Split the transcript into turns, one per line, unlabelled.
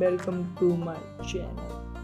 welcome to my channel.